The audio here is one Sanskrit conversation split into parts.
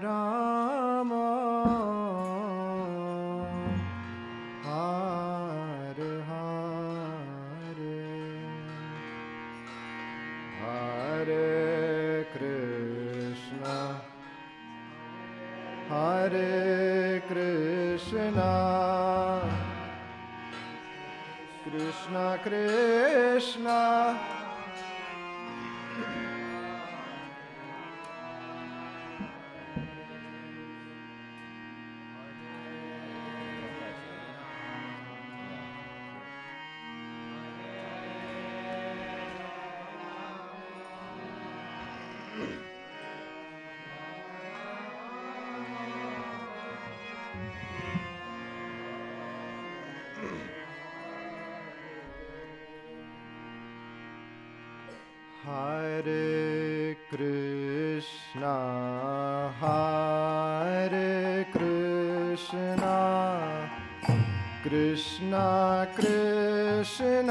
Ramak, hare hare, hare Krishna, hare Krishna, Krishna Krishna. Krishna कृष्णाः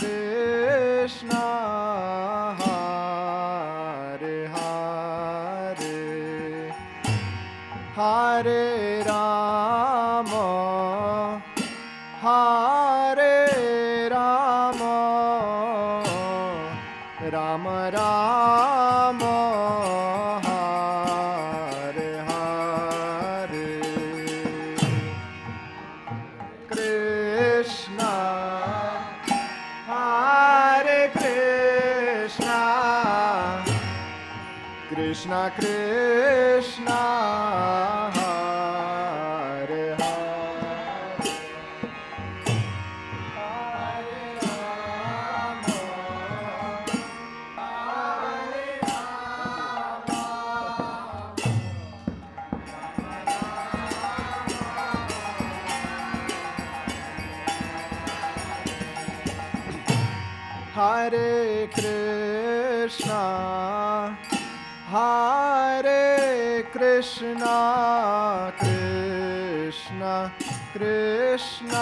Krishna Krishna Krishna.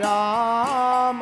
Ram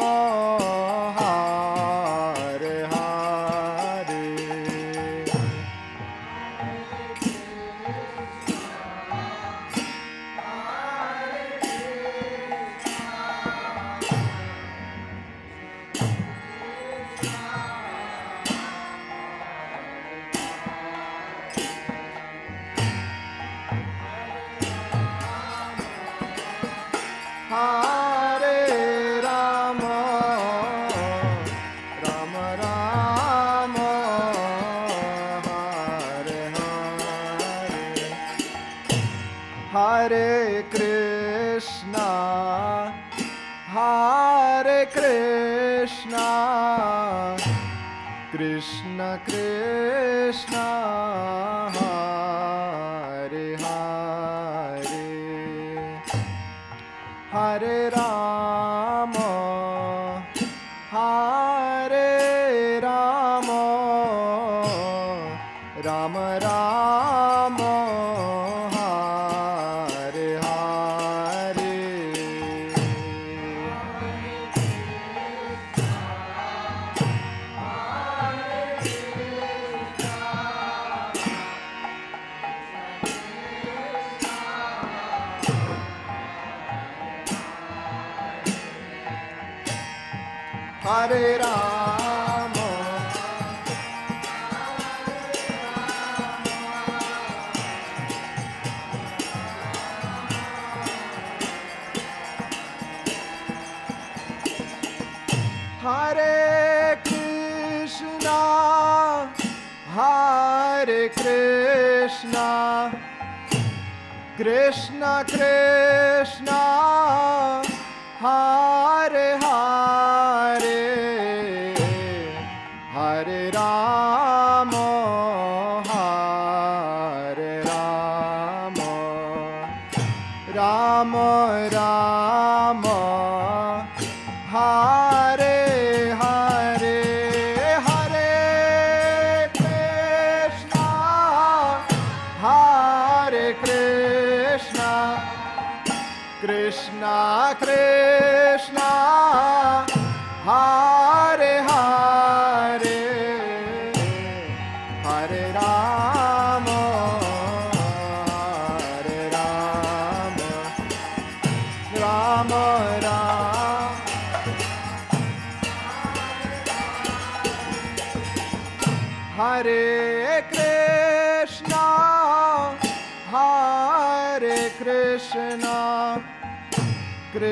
Captain!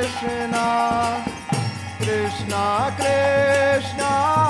Krishna Krishna Krishna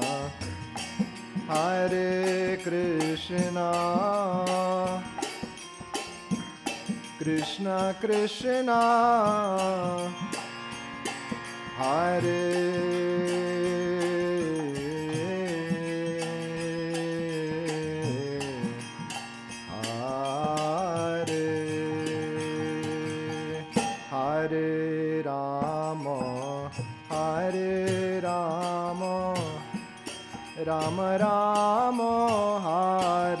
Hare Krishna, Krishna Krishna, Hare Hare Rama, Hare Rama. Ram Ram हार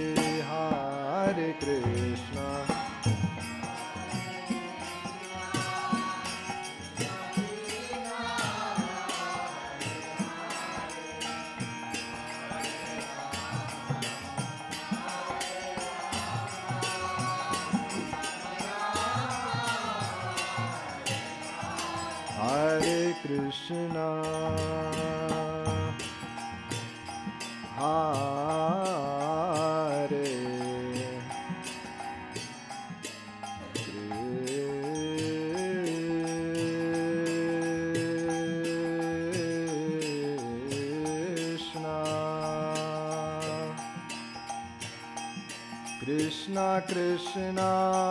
Krishna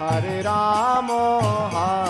हरे राम हरे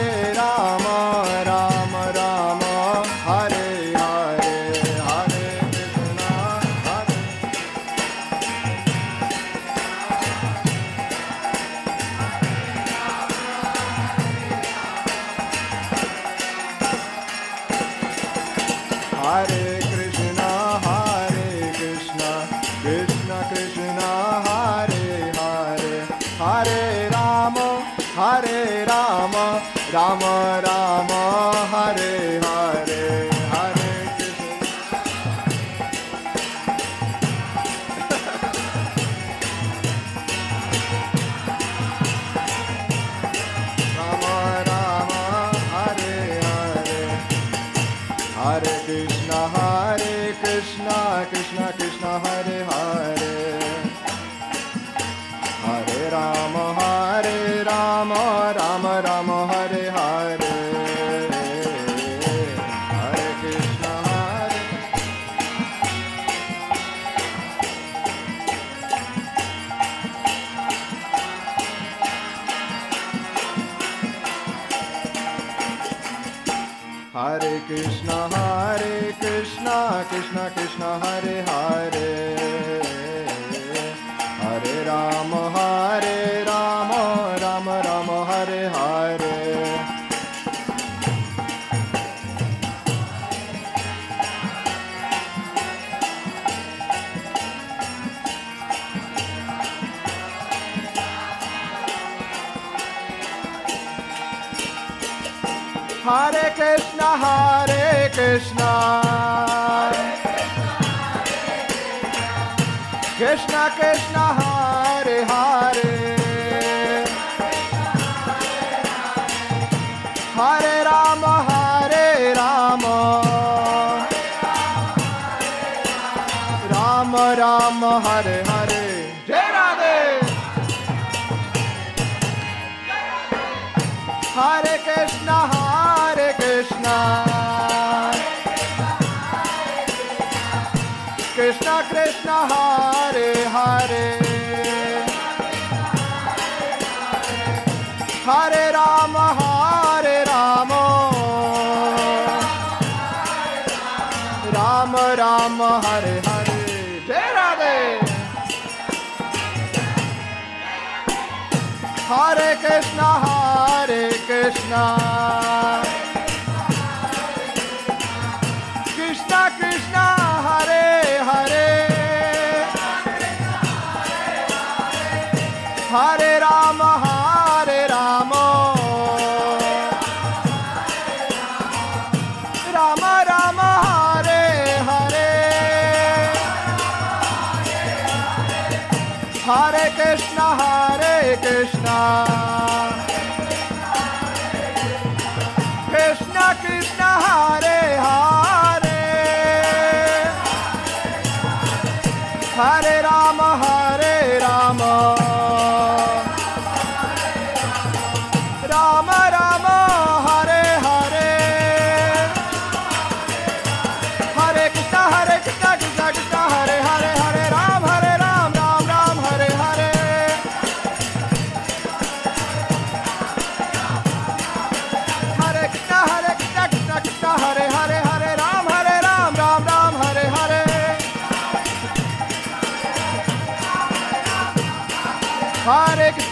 हरे कृष्णा हरे कृष्णा। कृष्णा कृष्णा, हरे हरे। हरे राम हरे राम। राम राम, हरे हरे। जय राधे। हरे कृष्णा कृष्णा कृष्णा कृष्णा, हरे हरे। हरे राम हरे राम। राम राम, हरे हरे। जय राधे। हरे कृष्णा हरे कृष्णा।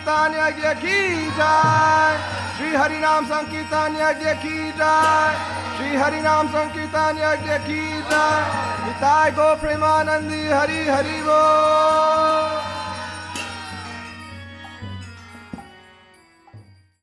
संकीर्तन यज्ञ की जाय श्री हरि नाम संकीर्तन यज्ञ की जाय श्री हरि नाम संकीर्तन यज्ञ की जाय गो प्रेमानंदी हरि हरि बोल।